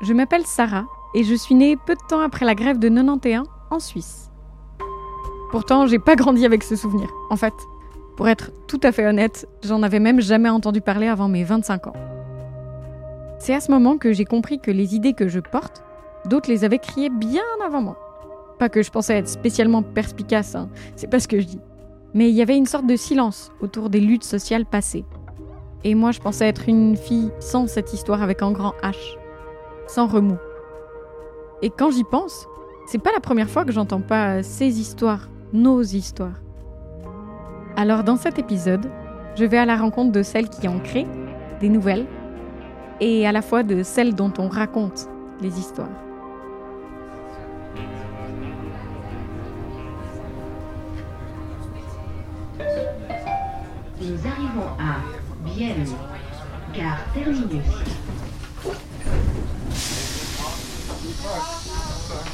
Je m'appelle Sarah et je suis née peu de temps après la grève de 91 en Suisse. Pourtant, j'ai pas grandi avec ce souvenir. En fait, pour être tout à fait honnête, j'en avais même jamais entendu parler avant mes 25 ans. C'est à ce moment que j'ai compris que les idées que je porte, d'autres les avaient criées bien avant moi. Pas que je pensais être spécialement perspicace, hein, c'est pas ce que je dis. Mais il y avait une sorte de silence autour des luttes sociales passées. Et moi, je pensais être une fille sans cette histoire avec un grand H, sans remous. Et quand j'y pense, c'est pas la première fois que j'entends pas ces histoires, nos histoires. Alors dans cet épisode, je vais à la rencontre de celles qui ont créé des nouvelles et à la fois de celles dont on raconte les histoires. Nous arrivons à Vienne, gare terminus.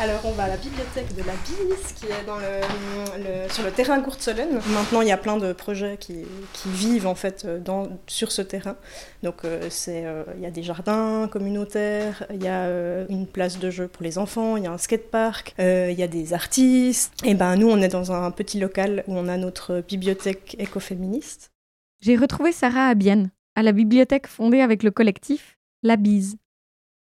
Alors on va à la bibliothèque de la BIS qui est sur le terrain Courte-Solène. Maintenant il y a plein de projets qui, vivent en fait dans, sur ce terrain. Donc euh, euh, il y a des jardins communautaires, il y a euh, une place de jeu pour les enfants, il y a un skatepark, il y a des artistes. Et ben nous on est dans un petit local où on a notre bibliothèque écoféministe. J'ai retrouvé Sarah à Bienne, à la bibliothèque fondée avec le collectif La Bise.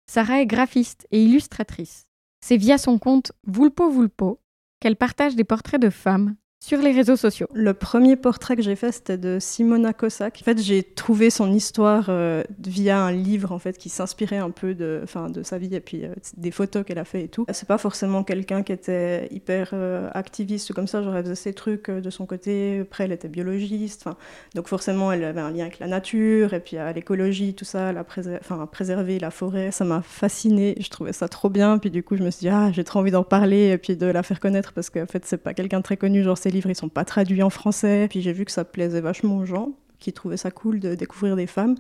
Sarah est graphiste et illustratrice. C'est via son compte Vulpo Vulpo qu'elle partage des portraits de femmes sur les réseaux sociaux. Le premier portrait que j'ai fait, c'était de Simona Cossack. En fait, j'ai trouvé son histoire euh, via un livre en fait qui s'inspirait un peu de, enfin, de sa vie et puis euh, des photos qu'elle a fait et tout. C'est pas forcément quelqu'un qui était hyper euh, activiste comme ça. J'aurais faisait ses trucs de son côté. Après, elle était biologiste. Donc forcément, elle avait un lien avec la nature et puis à l'écologie, tout ça, la enfin, préserver la forêt. Ça m'a fascinée. Je trouvais ça trop bien. Puis du coup, je me suis dit ah, j'ai trop envie d'en parler et puis de la faire connaître parce qu'en fait, c'est pas quelqu'un très connu. Genre, livres, ils sont pas traduits en français. Puis j'ai vu que ça plaisait vachement aux gens, qui trouvaient ça cool de découvrir des femmes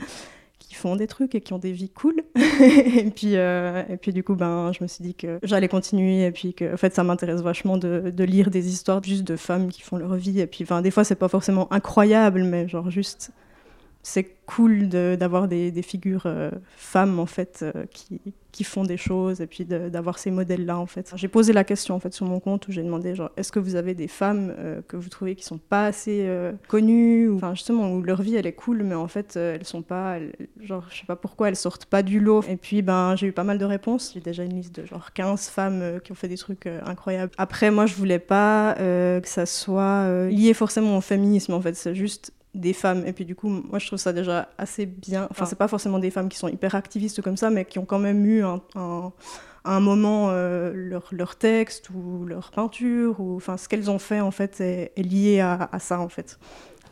qui font des trucs et qui ont des vies cool. et, puis, euh, et puis du coup, ben, je me suis dit que j'allais continuer et puis que en fait, ça m'intéresse vachement de, de, lire des histoires juste de femmes qui font leur vie. Et puis, enfin, des fois, c'est pas forcément incroyable, mais genre juste c'est cool d'avoir des, des, figures euh, femmes en fait euh, qui, qui, font des choses et puis d'avoir ces modèles là en fait. J'ai posé la question en fait sur mon compte où j'ai demandé genre est-ce que vous avez des femmes euh, que vous trouvez qui sont pas assez connues ou enfin justement où leur vie elle est cool mais en fait elles sont pas genre je sais pas pourquoi elles sortent pas du lot et puis ben j'ai eu pas mal de réponses. J'ai déjà une liste de genre 15 femmes qui ont fait des trucs incroyables. Après moi je voulais pas que ça soit lié forcément au féminisme en fait, c'est juste des femmes. Et puis du coup, moi je trouve ça déjà assez bien. Enfin, c'est pas forcément des femmes qui sont hyper activistes comme ça, mais qui ont quand même eu un, un, moment euh, leur, leur, texte ou leur peinture, ou enfin ce qu'elles ont fait en fait est, lié à, à, ça en fait.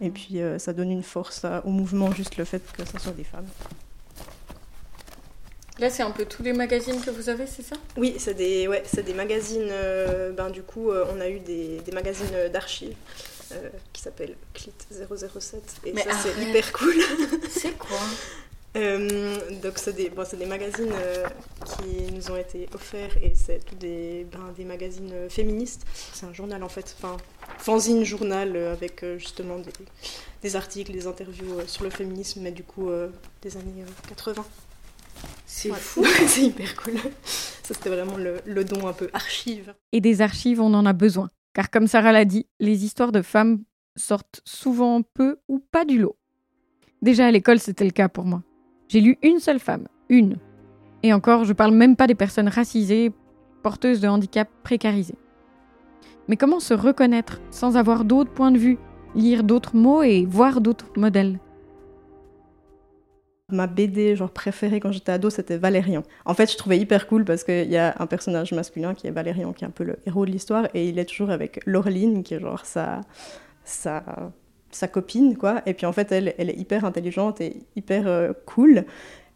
Et puis euh, ça donne une force au mouvement, juste le fait que ce soit des femmes. Là, c'est un peu tous les magazines que vous avez, c'est ça? Oui, c'est des, ouais, des magazines. Euh, ben, du coup, on a eu des, des magazines d'archives. Euh, qui s'appelle Clit 007. Et ça, c'est hyper cool. c'est quoi euh, donc c'est des, bon, des magazines euh, qui nous ont été offerts et c'est tous des, ben, des magazines féministes. C'est un journal en fait, enfin fanzine journal avec justement des, des, articles, des interviews sur le féminisme, mais du coup des années 80. C'est fou, c'est hyper cool. Ça c'était vraiment le, le don un peu archive. Et des archives, on en a besoin. Car comme Sarah l'a dit, les histoires de femmes sortent souvent peu ou pas du lot. Déjà à l'école, c'était le cas pour moi. J'ai lu une seule femme, une. Et encore, je parle même pas des personnes racisées, porteuses de handicap précarisés. Mais comment se reconnaître sans avoir d'autres points de vue, lire d'autres mots et voir d'autres modèles? Ma BD genre préférée quand j'étais ado, c'était Valérian. En fait, je trouvais hyper cool parce qu'il y a un personnage masculin qui est Valérian, qui est un peu le héros de l'histoire, et il est toujours avec Laureline, qui est genre sa, sa, copine, quoi. Et puis en fait, elle, elle est hyper intelligente et hyper euh, cool.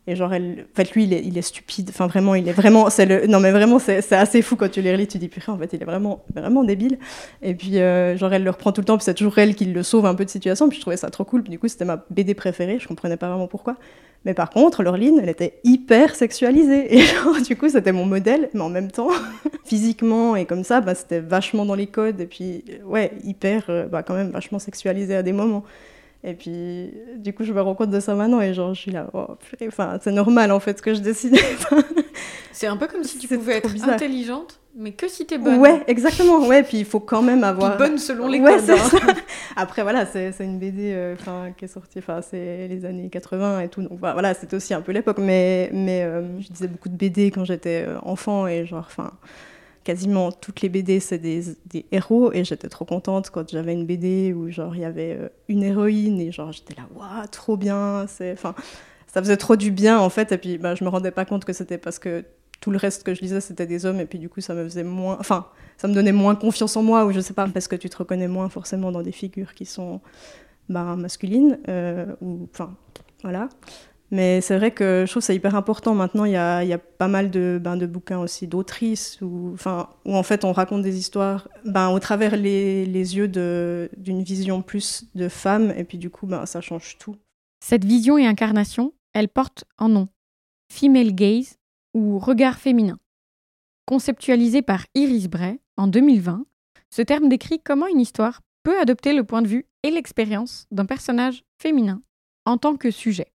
Et genre, elle... en fait, lui, il est, stupide. Enfin, vraiment, il est vraiment. C'est le... Non, mais vraiment, c'est assez fou quand tu les relis. Tu dis, putain, en fait, il est vraiment, vraiment débile. Et puis, euh, genre, elle le reprend tout le temps. Puis c'est toujours elle qui le sauve un peu de situation. Puis je trouvais ça trop cool. Puis du coup, c'était ma BD préférée. Je comprenais pas vraiment pourquoi. Mais par contre, Laureline, elle était hyper sexualisée. Et genre, du coup, c'était mon modèle. Mais en même temps, physiquement et comme ça, bah, c'était vachement dans les codes. Et puis, ouais, hyper, euh, bah, quand même, vachement sexualisée à des moments. Et puis, du coup, je me rends compte de ça maintenant et genre, je suis là, oh, purée, enfin, c'est normal en fait ce que je décide. C'est un peu comme si tu pouvais être bizarre. intelligente, mais que si t'es bonne. ouais, exactement. Ouais, puis il faut quand même Puis avoir. bonne selon les Ouais, codes, hein. Après, voilà, c'est une BD euh, qui est sortie, enfin, c'est les années 80 et tout. Donc voilà, voilà, c'était aussi un peu l'époque. Mais, mais euh, je disais beaucoup de BD quand j'étais euh, enfant et genre, enfin, quasiment toutes les BD, c'est des, héros. Et j'étais trop contente quand j'avais une BD où genre, il y avait euh, une héroïne et genre, j'étais là, waouh, trop bien. Enfin, ça faisait trop du bien en fait. Et puis, bah, je me rendais pas compte que c'était parce que tout le reste que je lisais, c'était des hommes. Et puis, du coup, ça me faisait moins. Enfin, ça me donnait moins confiance en moi, ou je sais pas, parce que tu te reconnais moins forcément dans des figures qui sont bah, masculines, euh, ou enfin, voilà. Mais c'est vrai que je trouve que c'est hyper important. Maintenant, il y a, y pas mal de, ben, de bouquins aussi d'autrices, où, en fait on raconte des histoires ben, au travers les, yeux d'une vision plus de femme, et puis du coup, ben, ça change tout. Cette vision et incarnation, elle porte un nom Female Gaze ou regard féminin. Conceptualisé par Iris Bray en 2020, ce terme décrit comment une histoire peut adopter le point de vue et l'expérience d'un personnage féminin en tant que sujet.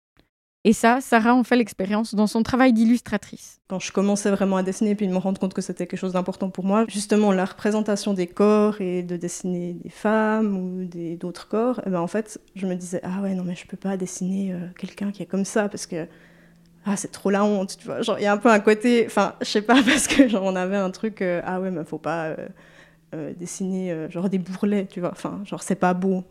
Et ça, Sarah en fait l'expérience dans son travail d'illustratrice. quand je commençais vraiment à dessiner puis de me rendre compte que c'était quelque chose d'important pour moi, justement la représentation des corps et de dessiner des femmes ou d'autres corps, eh ben en fait je me disais ah ouais non mais je peux pas dessiner euh, quelqu'un qui est comme ça parce que ah c'est trop la honte tu vois. Genre il y a un peu un côté enfin je sais pas parce que genre on avait un truc euh, ah ouais mais faut pas euh, euh, dessiner euh, genre des bourrelets tu vois. Enfin genre c'est pas beau.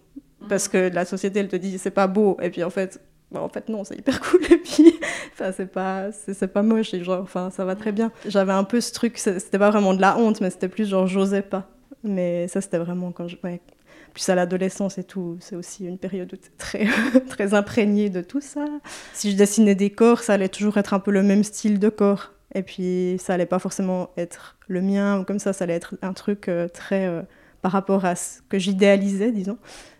Parce que la société elle te dit c'est pas beau. Et puis en fait bah, en fait non c'est hyper cool. Et puis enfin c'est pas c'est pas moche. Genre enfin ça va très bien. J'avais un peu ce truc c'était pas vraiment de la honte mais c'était plus genre j'osais pas. Mais ça c'était vraiment quand je ouais. Plus à l'adolescence et tout c'est aussi une période où très très imprégnée de tout ça. Si je dessinais des corps ça allait toujours être un peu le même style de corps. Et puis ça allait pas forcément être le mien ou comme ça ça allait être un truc euh, très euh, par rapport à ce que j'idéalisais disons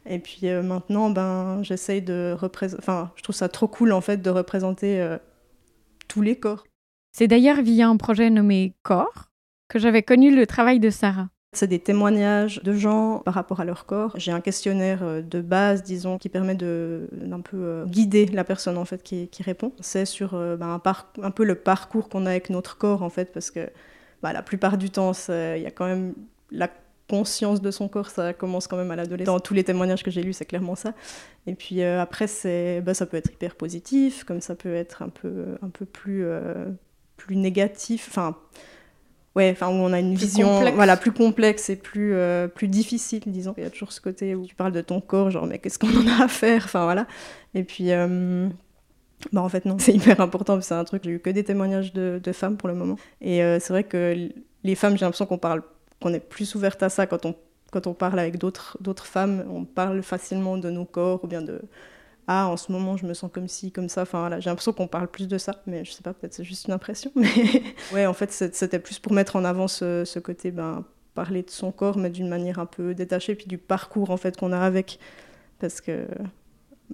et puis euh, maintenant, ben, j'essaye de représenter. Enfin, je trouve ça trop cool en fait de représenter euh, tous les corps. C'est d'ailleurs via un projet nommé Corps que j'avais connu le travail de Sarah. C'est des témoignages de gens par rapport à leur corps. J'ai un questionnaire euh, de base, disons, qui permet de d'un peu euh, guider la personne en fait qui, qui répond. C'est sur ben, un, par- un peu le parcours qu'on a avec notre corps en fait, parce que bah, la plupart du temps, il y a quand même la conscience de son corps, ça commence quand même à l'adolescence. Dans tous les témoignages que j'ai lus, c'est clairement ça. Et puis euh, après, c'est, bah, ça peut être hyper positif, comme ça peut être un peu, un peu plus, euh, plus négatif. Enfin, ouais, enfin où on a une Plus vision, complexe. voilà, plus complexe et plus, euh, plus difficile, disons. Il y a toujours ce côté où tu parles de ton corps, genre mais qu'est-ce qu'on en a à faire, enfin voilà. Et puis. bah en fait non, c'est hyper important, parce que c'est un truc, j'ai eu que des témoignages de, de femmes pour le moment. Et euh, c'est vrai que les femmes, j'ai l'impression qu'on parle, qu'on est plus ouverte à ça quand on, quand on parle avec d'autres femmes, on parle facilement de nos corps ou bien de ah en ce moment je me sens comme ci, comme ça, enfin voilà, j'ai l'impression qu'on parle plus de ça, mais je sais pas, peut-être c'est juste une impression, mais ouais en fait c'était plus pour mettre en avant ce, côté, ben parler de son corps, mais d'une manière un peu détachée, puis du parcours en fait qu'on a avec, parce que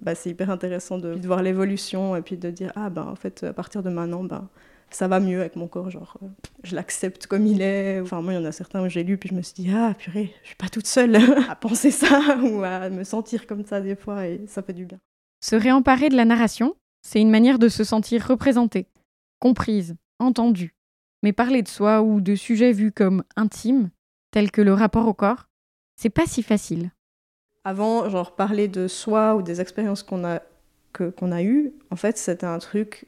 bah, c'est hyper intéressant de, de voir l'évolution et puis de dire ah ben en fait à partir de maintenant ben ça va mieux avec mon corps genre euh, je l'accepte comme il est enfin moi il y en a certains où j'ai lu puis je me suis dit ah purée je suis pas toute seule à penser ça ou à me sentir comme ça des fois et ça fait du bien Se réemparer de la narration, c'est une manière de se sentir représentée, comprise, entendue. Mais parler de soi ou de sujets vus comme intimes, tels que le rapport au corps, c'est pas si facile. avant genre parler de soi ou des expériences qu'on a que qu'on a eues en fait c'était un truc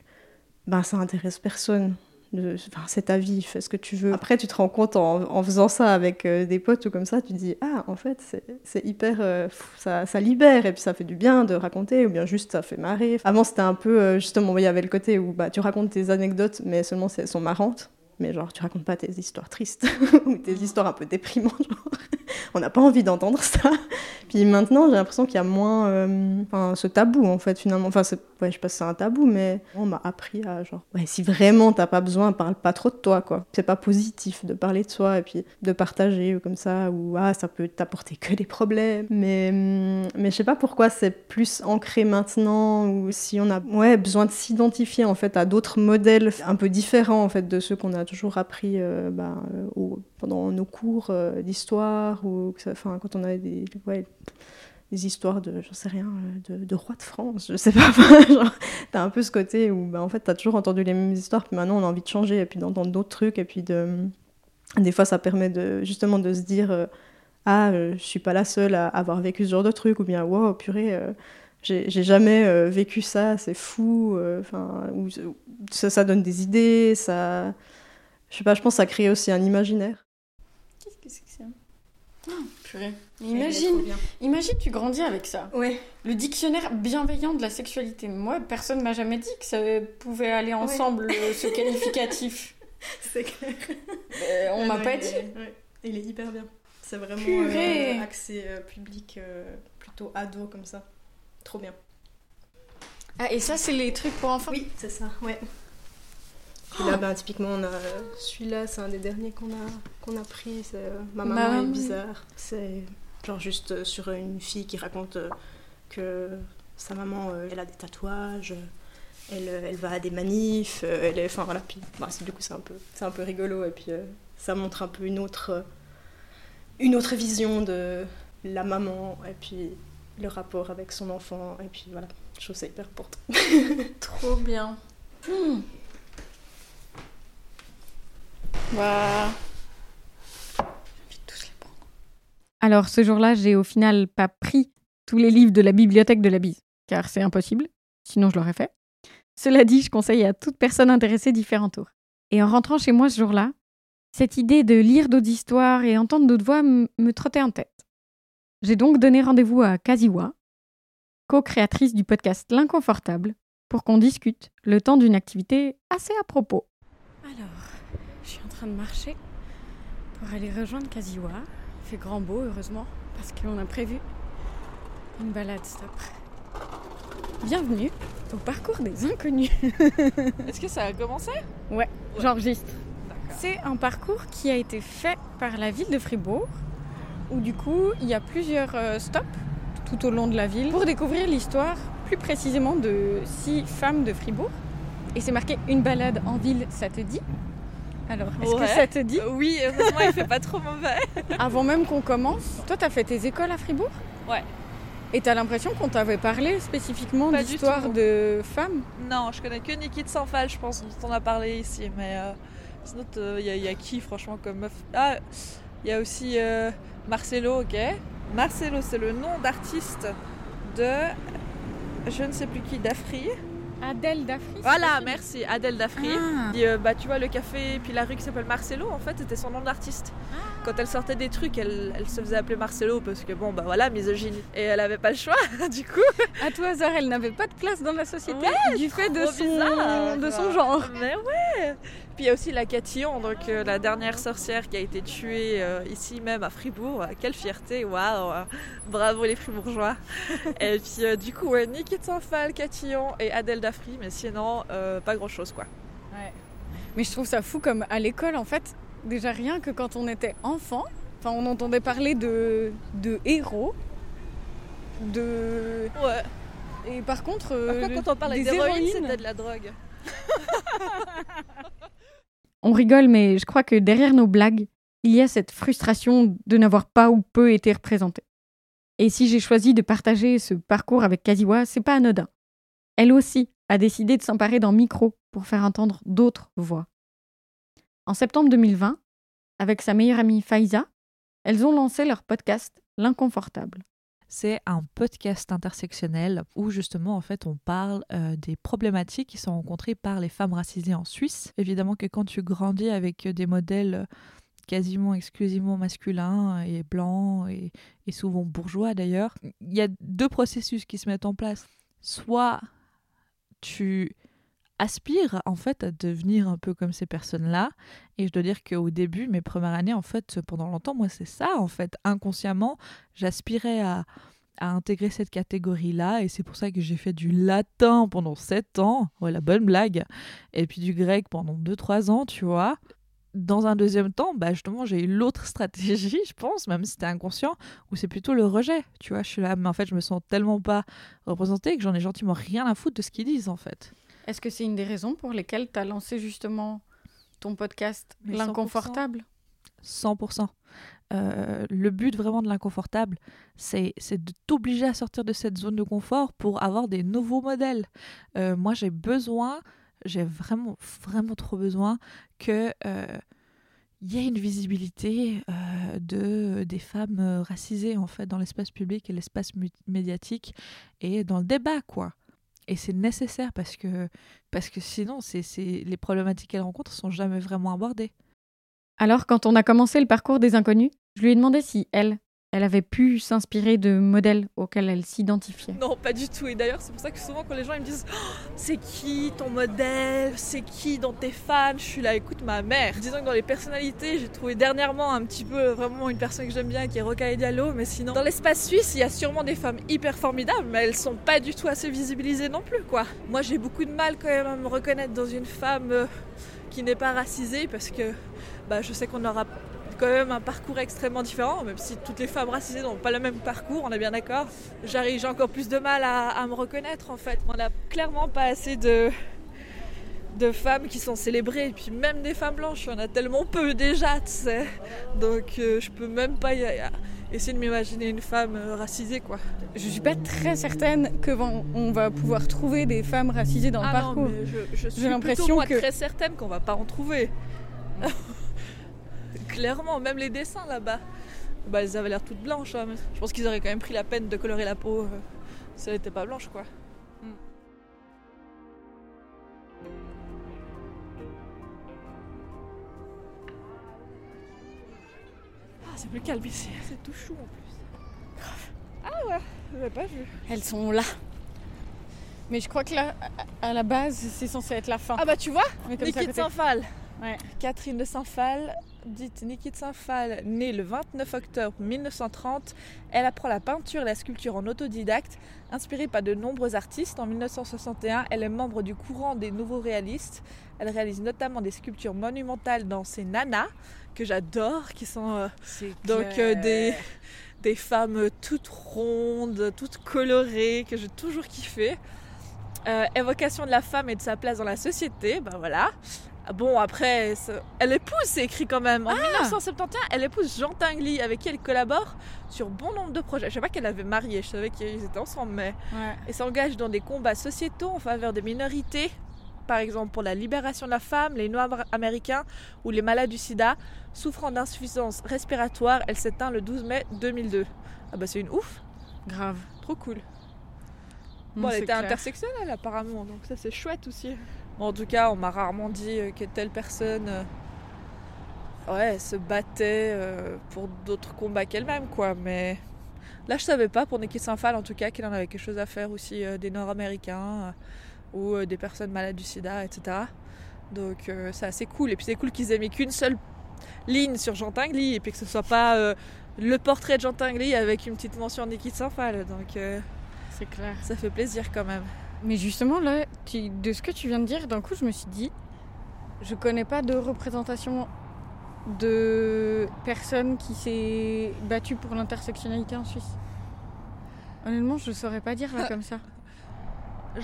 ben ça intéresse personne de- enfin, c'est ta vie, fais ce que tu veux. Après, tu te rends compte en, en faisant ça avec euh, des potes ou comme ça, tu te dis ah en fait c'est hyper euh, ça, ça libère et puis ça fait du bien de raconter ou bien juste ça fait marrer. Avant c'était un peu euh, justement il y avait le côté où bah tu racontes tes anecdotes mais seulement si elles sont marrantes. Mais genre, tu racontes pas tes histoires tristes ou tes histoires un peu déprimantes. Genre. On n'a pas envie d'entendre ça. Puis maintenant, j'ai l'impression qu'il y a moins euh, enfin, ce tabou, en fait, finalement. Enfin, ouais, je sais c'est un tabou, mais on m'a appris à, genre, ouais, si vraiment t'as pas besoin, parle pas trop de toi, quoi. C'est pas positif de parler de soi et puis de partager ou comme ça, ou ah, ça peut t'apporter que des problèmes. Mais, hum, mais je sais pas pourquoi c'est plus ancré maintenant, ou si on a ouais, besoin de s'identifier, en fait, à d'autres modèles un peu différents, en fait, de ceux qu'on a toujours appris euh, bah, euh, au- pendant nos cours euh, d'histoire, ou enfin, quand on avait des. Ouais, des histoires de, j'en sais rien, euh, de, rois de France, je sais pas. t'as un peu ce côté où, bah, en fait, t'as toujours entendu les mêmes histoires, puis maintenant on a envie de changer, et puis d'entendre d'autres trucs, et puis de. Des fois, ça permet de, justement de se dire euh, Ah, euh, je suis pas la seule à avoir vécu ce genre de truc, ou bien Wow, purée, j'ai jamais vécu ça, c'est fou. Enfin, ça, ça donne des idées, ça. Je sais pas, je pense que ça crée aussi un imaginaire. Qu'est-ce que c'est Oh, purée. Imagine, imagine tu grandis avec ça. Ouais. Le dictionnaire bienveillant de la sexualité. Moi, personne m'a jamais dit que ça pouvait aller ensemble, euh, ce qualificatif. C'est clair. Euh, on m'a pas dit. Il est hyper bien. C'est vraiment euh, accès euh, public, plutôt ado comme ça. Trop bien. Ah, et ça, c'est les trucs pour enfants Oui, c'est ça, ouais. Puis là, ben, typiquement, on a celui-là, c'est un des derniers qu'on a, qu'on a pris. C'est euh, Ma maman Maman. est bizarre. C'est genre juste euh, sur une fille qui raconte euh, que sa maman, euh, elle a des tatouages, elle, elle va à des manifs, euh, elle est. Enfin voilà, puis bah, c'est- du coup, c'est un, peu, c'est un peu rigolo et puis euh, ça montre un peu une autre, une autre vision de la maman et puis le rapport avec son enfant. Et puis voilà, je trouve ça hyper important. Trop bien. Alors ce jour-là, j'ai au final pas pris tous les livres de la bibliothèque de la bise, car c'est impossible, sinon je l'aurais fait. Cela dit, je conseille à toute personne intéressée d'y faire. Et en rentrant chez moi ce jour-là, cette idée de lire d'autres histoires et entendre d'autres voix me trottait en tête. J'ai donc donné rendez-vous à Kaziwa, co-créatrice du podcast L'Inconfortable, pour qu'on discute le temps d'une activité assez à propos. Alors, je suis en train de marcher pour aller rejoindre Kaziwa. Il fait grand beau, heureusement, parce qu'on a prévu une balade après. Bienvenue au parcours des inconnus. Est-ce que ça a commencé? J'enregistre. D'accord. C'est un parcours qui a été fait par la ville de Fribourg, où du coup il y a plusieurs euh, stops tout au long de la ville pour découvrir l'histoire plus précisément de six femmes de Fribourg. Et c'est marqué une balade en ville, ça te dit Alors, est-ce que ça te dit Euh, Oui, heureusement, il fait pas trop mauvais. Avant même qu'on commence, toi t'as fait tes écoles à Fribourg Ouais. Et t'as l'impression qu'on t'avait parlé spécifiquement d'histoire de femmes Non, je connais que Niki de Sanfal, je pense, dont on a parlé ici. Mais euh, sinon, il y, a- y a qui, franchement, comme meuf? Ah, il y a aussi euh, Marcelo, ok. Marcelo, c'est le nom d'artiste de. Je ne sais plus qui, d'Afri. Adèle Dafri Voilà, merci, Adèle d'Afri. Ah. Euh, bah, tu vois, le café, puis la rue qui s'appelle Marcelo, en fait, c'était son nom d'artiste. Quand elle sortait des trucs, elle, elle se faisait appeler Marcelo parce que, bon, bah voilà, misogynie. Et elle avait pas le choix, du coup. À tout hasard, elle n'avait pas de place dans la société du fait de son, bizarre. de son genre. Mais ouais Puis il y a aussi la Catillon, donc euh, la dernière sorcière qui a été tuée euh, ici même à Fribourg. Euh, Quelle fierté, waouh euh, Bravo les Fribourgeois Et puis euh, du coup, ouais, Saint-Phal, Catillon et Adèle Dafri, mais sinon, pas grand-chose quoi. Mais je trouve ça fou comme à l'école, en fait, déjà rien que quand on était enfant, on entendait parler de, de héros, de... Ouais. Et par contre... Par contre, quand on parlait des d'héroïne, c'était de la drogue. On rigole, mais je crois que derrière nos blagues, il y a cette frustration de n'avoir pas ou peu été représenté. Et si j'ai choisi de partager ce parcours avec Kaziwa, c'est pas anodin. Elle aussi a décidé de s'emparer d'un micro pour faire entendre d'autres voix. En septembre 2020, avec sa meilleure amie Faiza, elles ont lancé leur podcast L'Inconfortable. C'est un podcast intersectionnel où justement en fait on parle euh, des problématiques qui sont rencontrées par les femmes racisées en Suisse. Évidemment que quand tu grandis avec des modèles euh, quasiment exclusivement masculins et blancs et, et souvent bourgeois d'ailleurs, il y a deux processus qui se mettent en place. Soit tu aspires en fait à devenir un peu comme ces personnes-là et je dois dire qu'au début mes premières années en fait pendant longtemps moi c'est ça en fait inconsciemment j'aspirais à, à intégrer cette catégorie-là et c'est pour ça que j'ai fait du latin pendant 7 ans, ouais la bonne blague, et puis du grec pendant 2-3 ans, tu vois. Dans un deuxième temps, bah justement, j'ai eu l'autre stratégie, je pense, même si c'était inconscient, où c'est plutôt le rejet, tu vois. Je suis là, mais en fait, je me sens tellement pas représentée que j'en ai gentiment rien à foutre de ce qu'ils disent, en fait. Est-ce que c'est une des raisons pour lesquelles tu as lancé justement ton podcast Mais 100%. L'Inconfortable? 100%. Euh, le but vraiment de l'inconfortable, c'est de t'obliger à sortir de cette zone de confort pour avoir des nouveaux modèles. Euh, moi, j'ai besoin, j'ai vraiment, vraiment trop besoin que euh, il y ait une visibilité de des femmes racisées en fait dans l'espace public et l'espace médiatique et dans le débat quoi. Et c'est nécessaire parce que parce que sinon les problématiques qu'elles rencontrent sont jamais vraiment abordées. Alors, quand on a commencé le parcours des inconnus, je lui ai demandé si elle, elle avait pu s'inspirer de modèles auxquels elle s'identifiait. Non, pas du tout. Et d'ailleurs, c'est pour ça que souvent, quand les gens me disent oh, C'est qui ton modèle? C'est qui dans tes fans? Je suis là, écoute ma mère. Disons que dans les personnalités, j'ai trouvé dernièrement un petit peu vraiment une personne que j'aime bien qui est Rocaille Diallo. Mais sinon, dans l'espace suisse, il y a sûrement des femmes hyper formidables, mais elles sont pas du tout assez visibilisées non plus, quoi. Moi, j'ai beaucoup de mal quand même à me reconnaître dans une femme euh, qui n'est pas racisée parce que bah, je sais qu'on aura quand même un parcours extrêmement différent, même si toutes les femmes racisées n'ont pas le même parcours, on est bien d'accord. J'arrive, j'ai encore plus de mal à, me reconnaître en fait. On n'a clairement pas assez de, de femmes qui sont célébrées, et puis même des femmes blanches, on a tellement peu déjà, tu sais. Donc euh, je peux même pas essayer de m'imaginer une femme euh, racisée quoi. Je suis pas très certaine que on va pouvoir trouver des femmes racisées dans le ah parcours. je, suis l'impression que... très certaine qu'on va pas en trouver. Clairement, même les dessins là-bas, bah, elles avaient l'air toutes blanches. Hein, je pense qu'ils auraient quand même pris la peine de colorer la peau euh, si elle n'était pas blanche, quoi. Hmm. Ah, c'est plus calme ici, c'est tout chou en plus. Ah ouais, j'avais pas vu. Elles sont là. Mais je crois que là, à la base, c'est censé être la fin. Ah bah tu vois, Niki de Saint-Phal. Ouais. Catherine de Saint-Phal, dite Niki de Saint-Phal, née le 29 octobre 1930, elle apprend la peinture et la sculpture en autodidacte. Inspirée par de nombreux artistes, en 1961, elle est membre du courant des nouveaux réalistes. Elle réalise notamment des sculptures monumentales dans ses nanas, que j'adore, qui sont euh, donc euh, des, des femmes toutes rondes, toutes colorées, que j'ai toujours kiffé. Euh, évocation de la femme et de sa place dans la société, ben voilà. Ah bon, après, elle épouse, c'est écrit quand même. En 1971, ah elle épouse Jean Tinguely, avec qui elle collabore sur bon nombre de projets. Je sais pas qu'elle avait marié, je savais qu'ils étaient ensemble, mais. Elle s'engage dans des combats sociétaux en faveur des minorités, par exemple pour la libération de la femme, les Noirs américains ou les malades du sida. Souffrant d'insuffisance respiratoire, elle s'éteint le 12 mai 2002. Ah bah c'est une ouf. Grave. Trop cool. Bon, elle était intersectionnelle apparemment, donc ça c'est chouette aussi en tout cas, on m'a rarement dit euh, que telle personne euh, ouais, se battait euh, pour d'autres combats qu'elle-même, quoi. Mais là, je savais pas pour Nikki Saint-Phal, en tout cas, qu'elle en avait quelque chose à faire aussi des Nord-Américains ou des personnes malades du sida, etc. Donc, c'est assez cool. Et puis, c'est cool qu'ils aient mis qu'une seule ligne sur Jean Tinguely et puis que ce soit pas le portrait de Jean Tinguely avec une petite mention Nikki Saint-Phal. Donc, c'est clair. Ça fait plaisir quand même. Mais justement, là, de ce que tu viens de dire, d'un coup, je me suis dit, je connais pas de représentation de personnes qui s'est battue pour l'intersectionnalité en Suisse. Honnêtement, je saurais pas dire là comme ça. Je,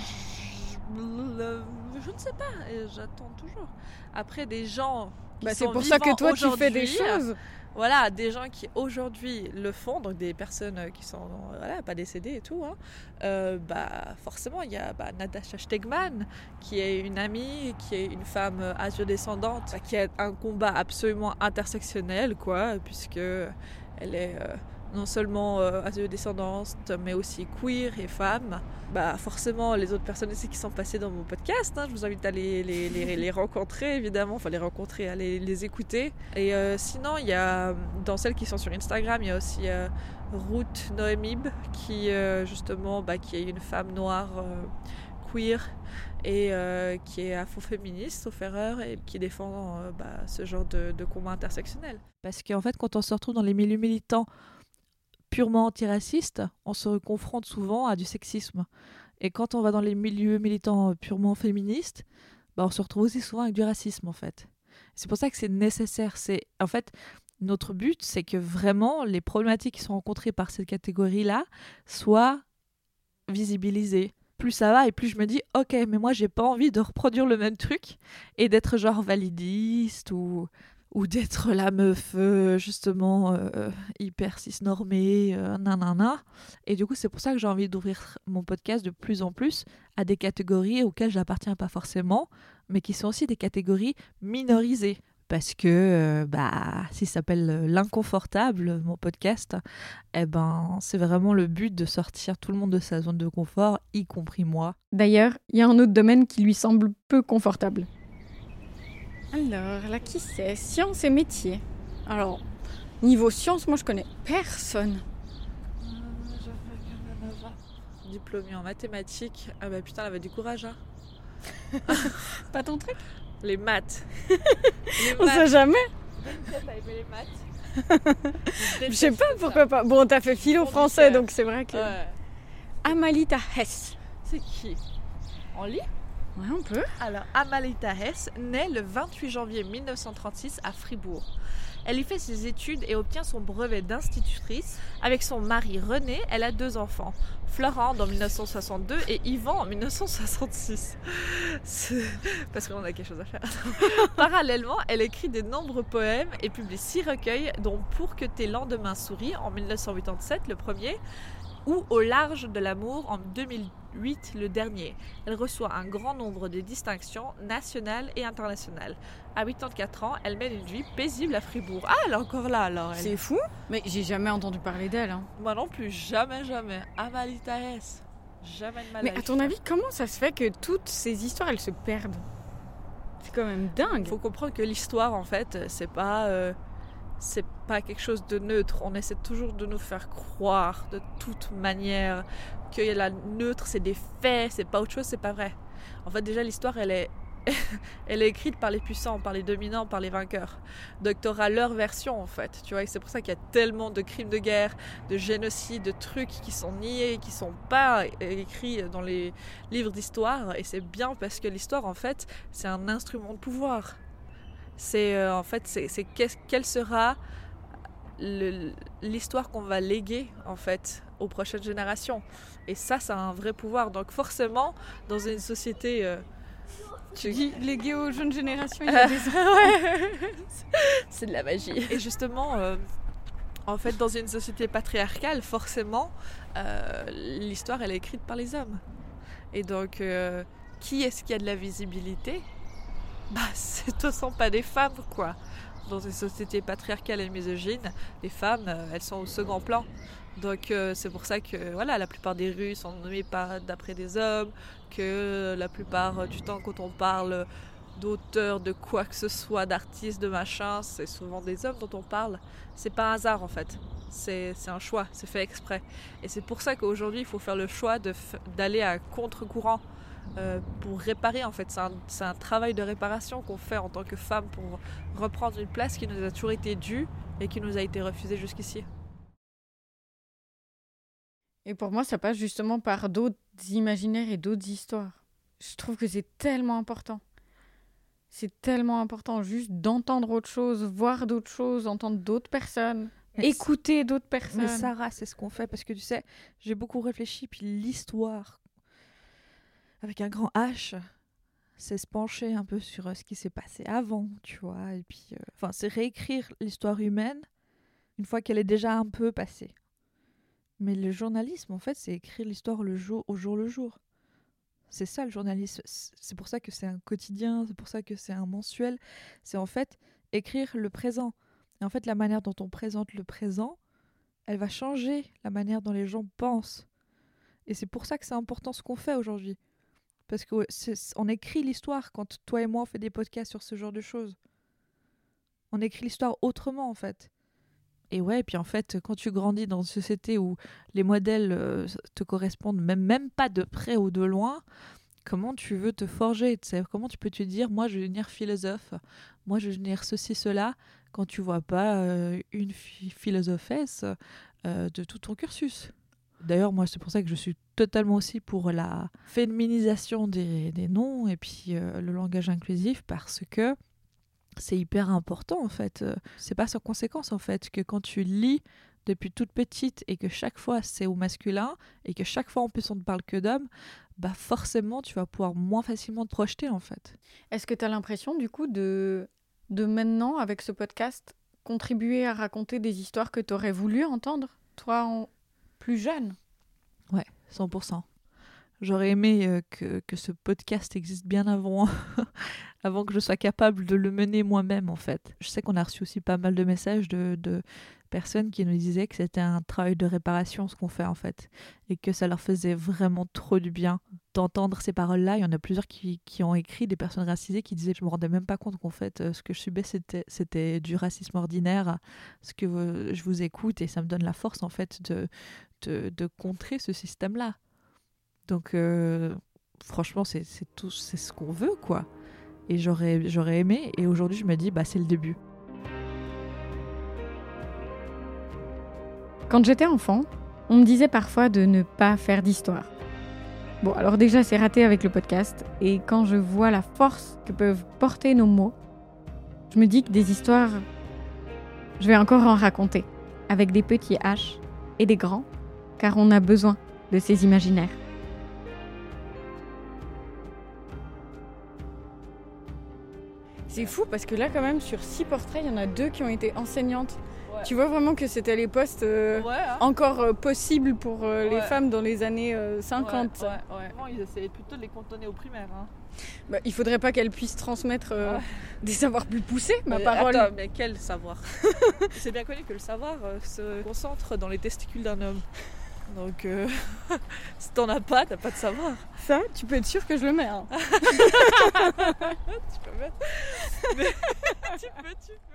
ne sais pas, j'attends toujours. Après, des gens. Bah, c'est pour ça que toi, tu fais des choses. voilà, des gens qui aujourd'hui le font, donc des personnes euh, qui sont voilà, pas décédées et tout, hein, euh, bah, forcément, il y a bah, Natasha Stegman, qui est une amie, qui est une femme euh, asio-descendante, qui a un combat absolument intersectionnel, quoi, puisque elle est non seulement euh, descendance mais aussi queer et femme. Bah forcément, les autres personnes aussi qui sont passées dans mon podcast, hein, je vous invite à les, les, les, rencontrer évidemment, enfin les rencontrer, à les, les écouter. Et euh, sinon, il y a dans celles qui sont sur Instagram, il y a aussi euh, Ruth Noemib qui euh, justement, bah, qui est une femme noire queer et qui est afro-féministe, sauf erreur, et qui défend bah, ce genre de, de combat intersectionnel. Parce qu'en fait, quand on se retrouve dans les milieux militants purement antiraciste, on se confronte souvent à du sexisme. Et quand on va dans les milieux militants purement féministes, bah on se retrouve aussi souvent avec du racisme en fait. C'est pour ça que c'est nécessaire. C'est en fait notre but, c'est que vraiment les problématiques qui sont rencontrées par cette catégorie-là soient visibilisées. Plus ça va et plus je me dis ok, mais moi j'ai pas envie de reproduire le même truc et d'être genre validiste ou ou d'être la meuf euh, justement euh, hyper cisnormée, euh, nanana. Et du coup, c'est pour ça que j'ai envie d'ouvrir mon podcast de plus en plus à des catégories auxquelles j'appartiens pas forcément, mais qui sont aussi des catégories minorisées. Parce que, euh, bah, s'il s'appelle L'inconfortable, mon podcast, eh ben, c'est vraiment le but de sortir tout le monde de sa zone de confort, y compris moi. D'ailleurs, il y a un autre domaine qui lui semble peu confortable. Alors, là, qui c'est? Sciences et métiers. Alors, niveau sciences, moi, je connais personne. Diplômée en mathématiques. Ah bah putain, elle avait du courage, hein. Pas ton truc? Les maths. les On sait jamais. Les maths Je sais pas pourquoi pas. Bon, t'as fait philo français, donc c'est vrai que. Ouais. Amalita Hess. C'est qui? On lit? Ouais, on peut. Alors, Amalita Hess naît le 28 janvier 1936 à Fribourg. Elle y fait ses études et obtient son brevet d'institutrice. Avec son mari René, elle a deux enfants, Florent en 1962 et Yvan en 1966. C'est- Parce qu'on a quelque chose à faire. Parallèlement, elle écrit de nombreux poèmes et publie six recueils, dont Pour que tes lendemains sourient en 1987, le premier, ou Au large de l'amour en 2008, le dernier. Elle reçoit un grand nombre de distinctions nationales et internationales. À 84 ans, elle mène une vie paisible à Fribourg. Ah, elle est encore là alors. elle. C'est fou. Mais j'ai jamais entendu parler d'elle. hein. Moi non plus, jamais, jamais. Amalita S. Jamais de ma Mais à ton avis, comment ça se fait que toutes ces histoires, elles se perdent? C'est quand même dingue. Il faut comprendre que l'histoire, en fait, c'est pas, euh, c'est pas quelque chose de neutre. On essaie toujours de nous faire croire, de toute manière, que la neutre, c'est des faits, c'est pas autre chose, c'est pas vrai. En fait, déjà, l'histoire, elle est, elle est écrite par les puissants, par les dominants, par les vainqueurs. Donc, t'auras leur version, en fait. Tu vois, c'est pour ça qu'il y a tellement de crimes de guerre, de génocides, de trucs qui sont niés, qui sont pas écrits dans les livres d'histoire. Et c'est bien parce que l'histoire, en fait, c'est un instrument de pouvoir. C'est euh, en fait, c'est quelle sera l'histoire qu'on va léguer en fait aux prochaines générations. Et ça, ça a un vrai pouvoir. Donc forcément, dans une société, euh, Tu dis légué aux jeunes générations, il y a des c'est de la magie. Et justement, euh, en fait, dans une société patriarcale, forcément, euh, l'histoire, elle est écrite par les hommes. Et donc, euh, qui est-ce qui a de la visibilité? Bah, toute façon pas des femmes, quoi. Dans une société patriarcale et misogyne, les femmes, euh, elles sont au second plan. Donc euh, c'est pour ça que voilà, la plupart des rues sont nommées pas d'après des hommes, que la plupart du temps quand on parle d'auteurs, de quoi que ce soit, d'artistes, de machin, c'est souvent des hommes dont on parle. C'est pas un hasard en fait. C'est un choix, c'est fait exprès. Et c'est pour ça qu'aujourd'hui il faut faire le choix d'aller à contre-courant euh, pour réparer en fait. C'est un, c'est un travail de réparation qu'on fait en tant que femme pour reprendre une place qui nous a toujours été due et qui nous a été refusée jusqu'ici. Et pour moi, ça passe justement par d'autres imaginaires et d'autres histoires. Je trouve que c'est tellement important. C'est tellement important juste d'entendre autre chose, voir d'autres choses, entendre d'autres personnes, Mais écouter d'autres personnes. Mais Sarah, c'est ce qu'on fait parce que tu sais, j'ai beaucoup réfléchi, puis l'histoire, avec un grand H, c'est se pencher un peu sur euh, ce qui s'est passé avant, tu vois, et puis, euh, enfin, c'est réécrire l'histoire humaine une fois qu'elle est déjà un peu passée. Mais le journalisme, en fait, c'est écrire l'histoire le jour au jour le jour. C'est ça le journalisme. C'est pour ça que c'est un quotidien, c'est pour ça que c'est un mensuel. C'est en fait écrire le présent. Et en fait, la manière dont on présente le présent, elle va changer la manière dont les gens pensent. Et c'est pour ça que c'est important ce qu'on fait aujourd'hui. Parce qu'on écrit l'histoire quand toi et moi on fait des podcasts sur ce genre de choses. On écrit l'histoire autrement en fait. Et ouais, et puis en fait, quand tu grandis dans une société où les modèles euh, te correspondent même, pas de près ou de loin, comment tu veux te forger? Comment tu peux te dire, moi je vais devenir philosophe, moi je vais devenir ceci, cela, quand tu vois pas euh, une phi- philosophesse euh, de tout ton cursus? D'ailleurs, moi, c'est pour ça que je suis totalement aussi pour la féminisation des, noms et puis euh, le langage inclusif parce que c'est hyper important en fait. Euh, C'est pas sans conséquence en fait que quand tu lis depuis toute petite et que chaque fois c'est au masculin et que chaque fois en plus on ne parle que d'hommes, bah forcément tu vas pouvoir moins facilement te projeter en fait. Est-ce que tu as l'impression du coup de de maintenant, avec ce podcast, contribuer à raconter des histoires que tu aurais voulu entendre, toi, en plus jeune Ouais, 100%. J'aurais aimé euh, que, que, ce podcast existe bien avant, avant que je sois capable de le mener moi-même, en fait. Je sais qu'on a reçu aussi pas mal de messages de, de personnes qui nous disaient que c'était un travail de réparation, ce qu'on fait, en fait. Et que ça leur faisait vraiment trop du bien d'entendre ces paroles-là. Il y en a plusieurs qui, qui, ont écrit, des personnes racisées, qui disaient Je me rendais même pas compte qu'en fait, euh, ce que je subais, c'était, c'était du racisme ordinaire. Ce que euh, je vous écoute et ça me donne la force, en fait, de, de, de contrer ce système-là. Donc, euh, franchement, c'est tout, c'est ce qu'on veut, quoi. Et j'aurais, j'aurais aimé. Et aujourd'hui, je me dis, bah, c'est le début. Quand j'étais enfant, on me disait parfois de ne pas faire d'histoire. Bon, alors déjà, c'est raté avec le podcast. Et quand je vois la force que peuvent porter nos mots, je me dis que des histoires, je vais encore en raconter. Avec des petits H et des grands, car on a besoin de ces imaginaires. C'est fou parce que là, quand même, sur six portraits, il y en a deux qui ont été enseignantes. Ouais. Tu vois vraiment que c'était les postes euh, Ouais, hein. encore euh, possibles pour euh, les femmes dans les années euh, 50. Ouais, ouais, ouais. Vraiment, ils essayaient plutôt de les cantonner aux primaires. Hein. Bah, il faudrait pas qu'elles puissent transmettre euh, Ouais. des savoirs plus poussés, ma Mais parole. Attends, mais quel savoir? C'est bien connu que le savoir euh, se concentre dans les testicules d'un homme. Donc, euh, si t'en as pas, t'as pas de savoir. Ça, tu peux être sûr que je le mets. hein. Tu peux mettre. Mais- tu peux, tu peux.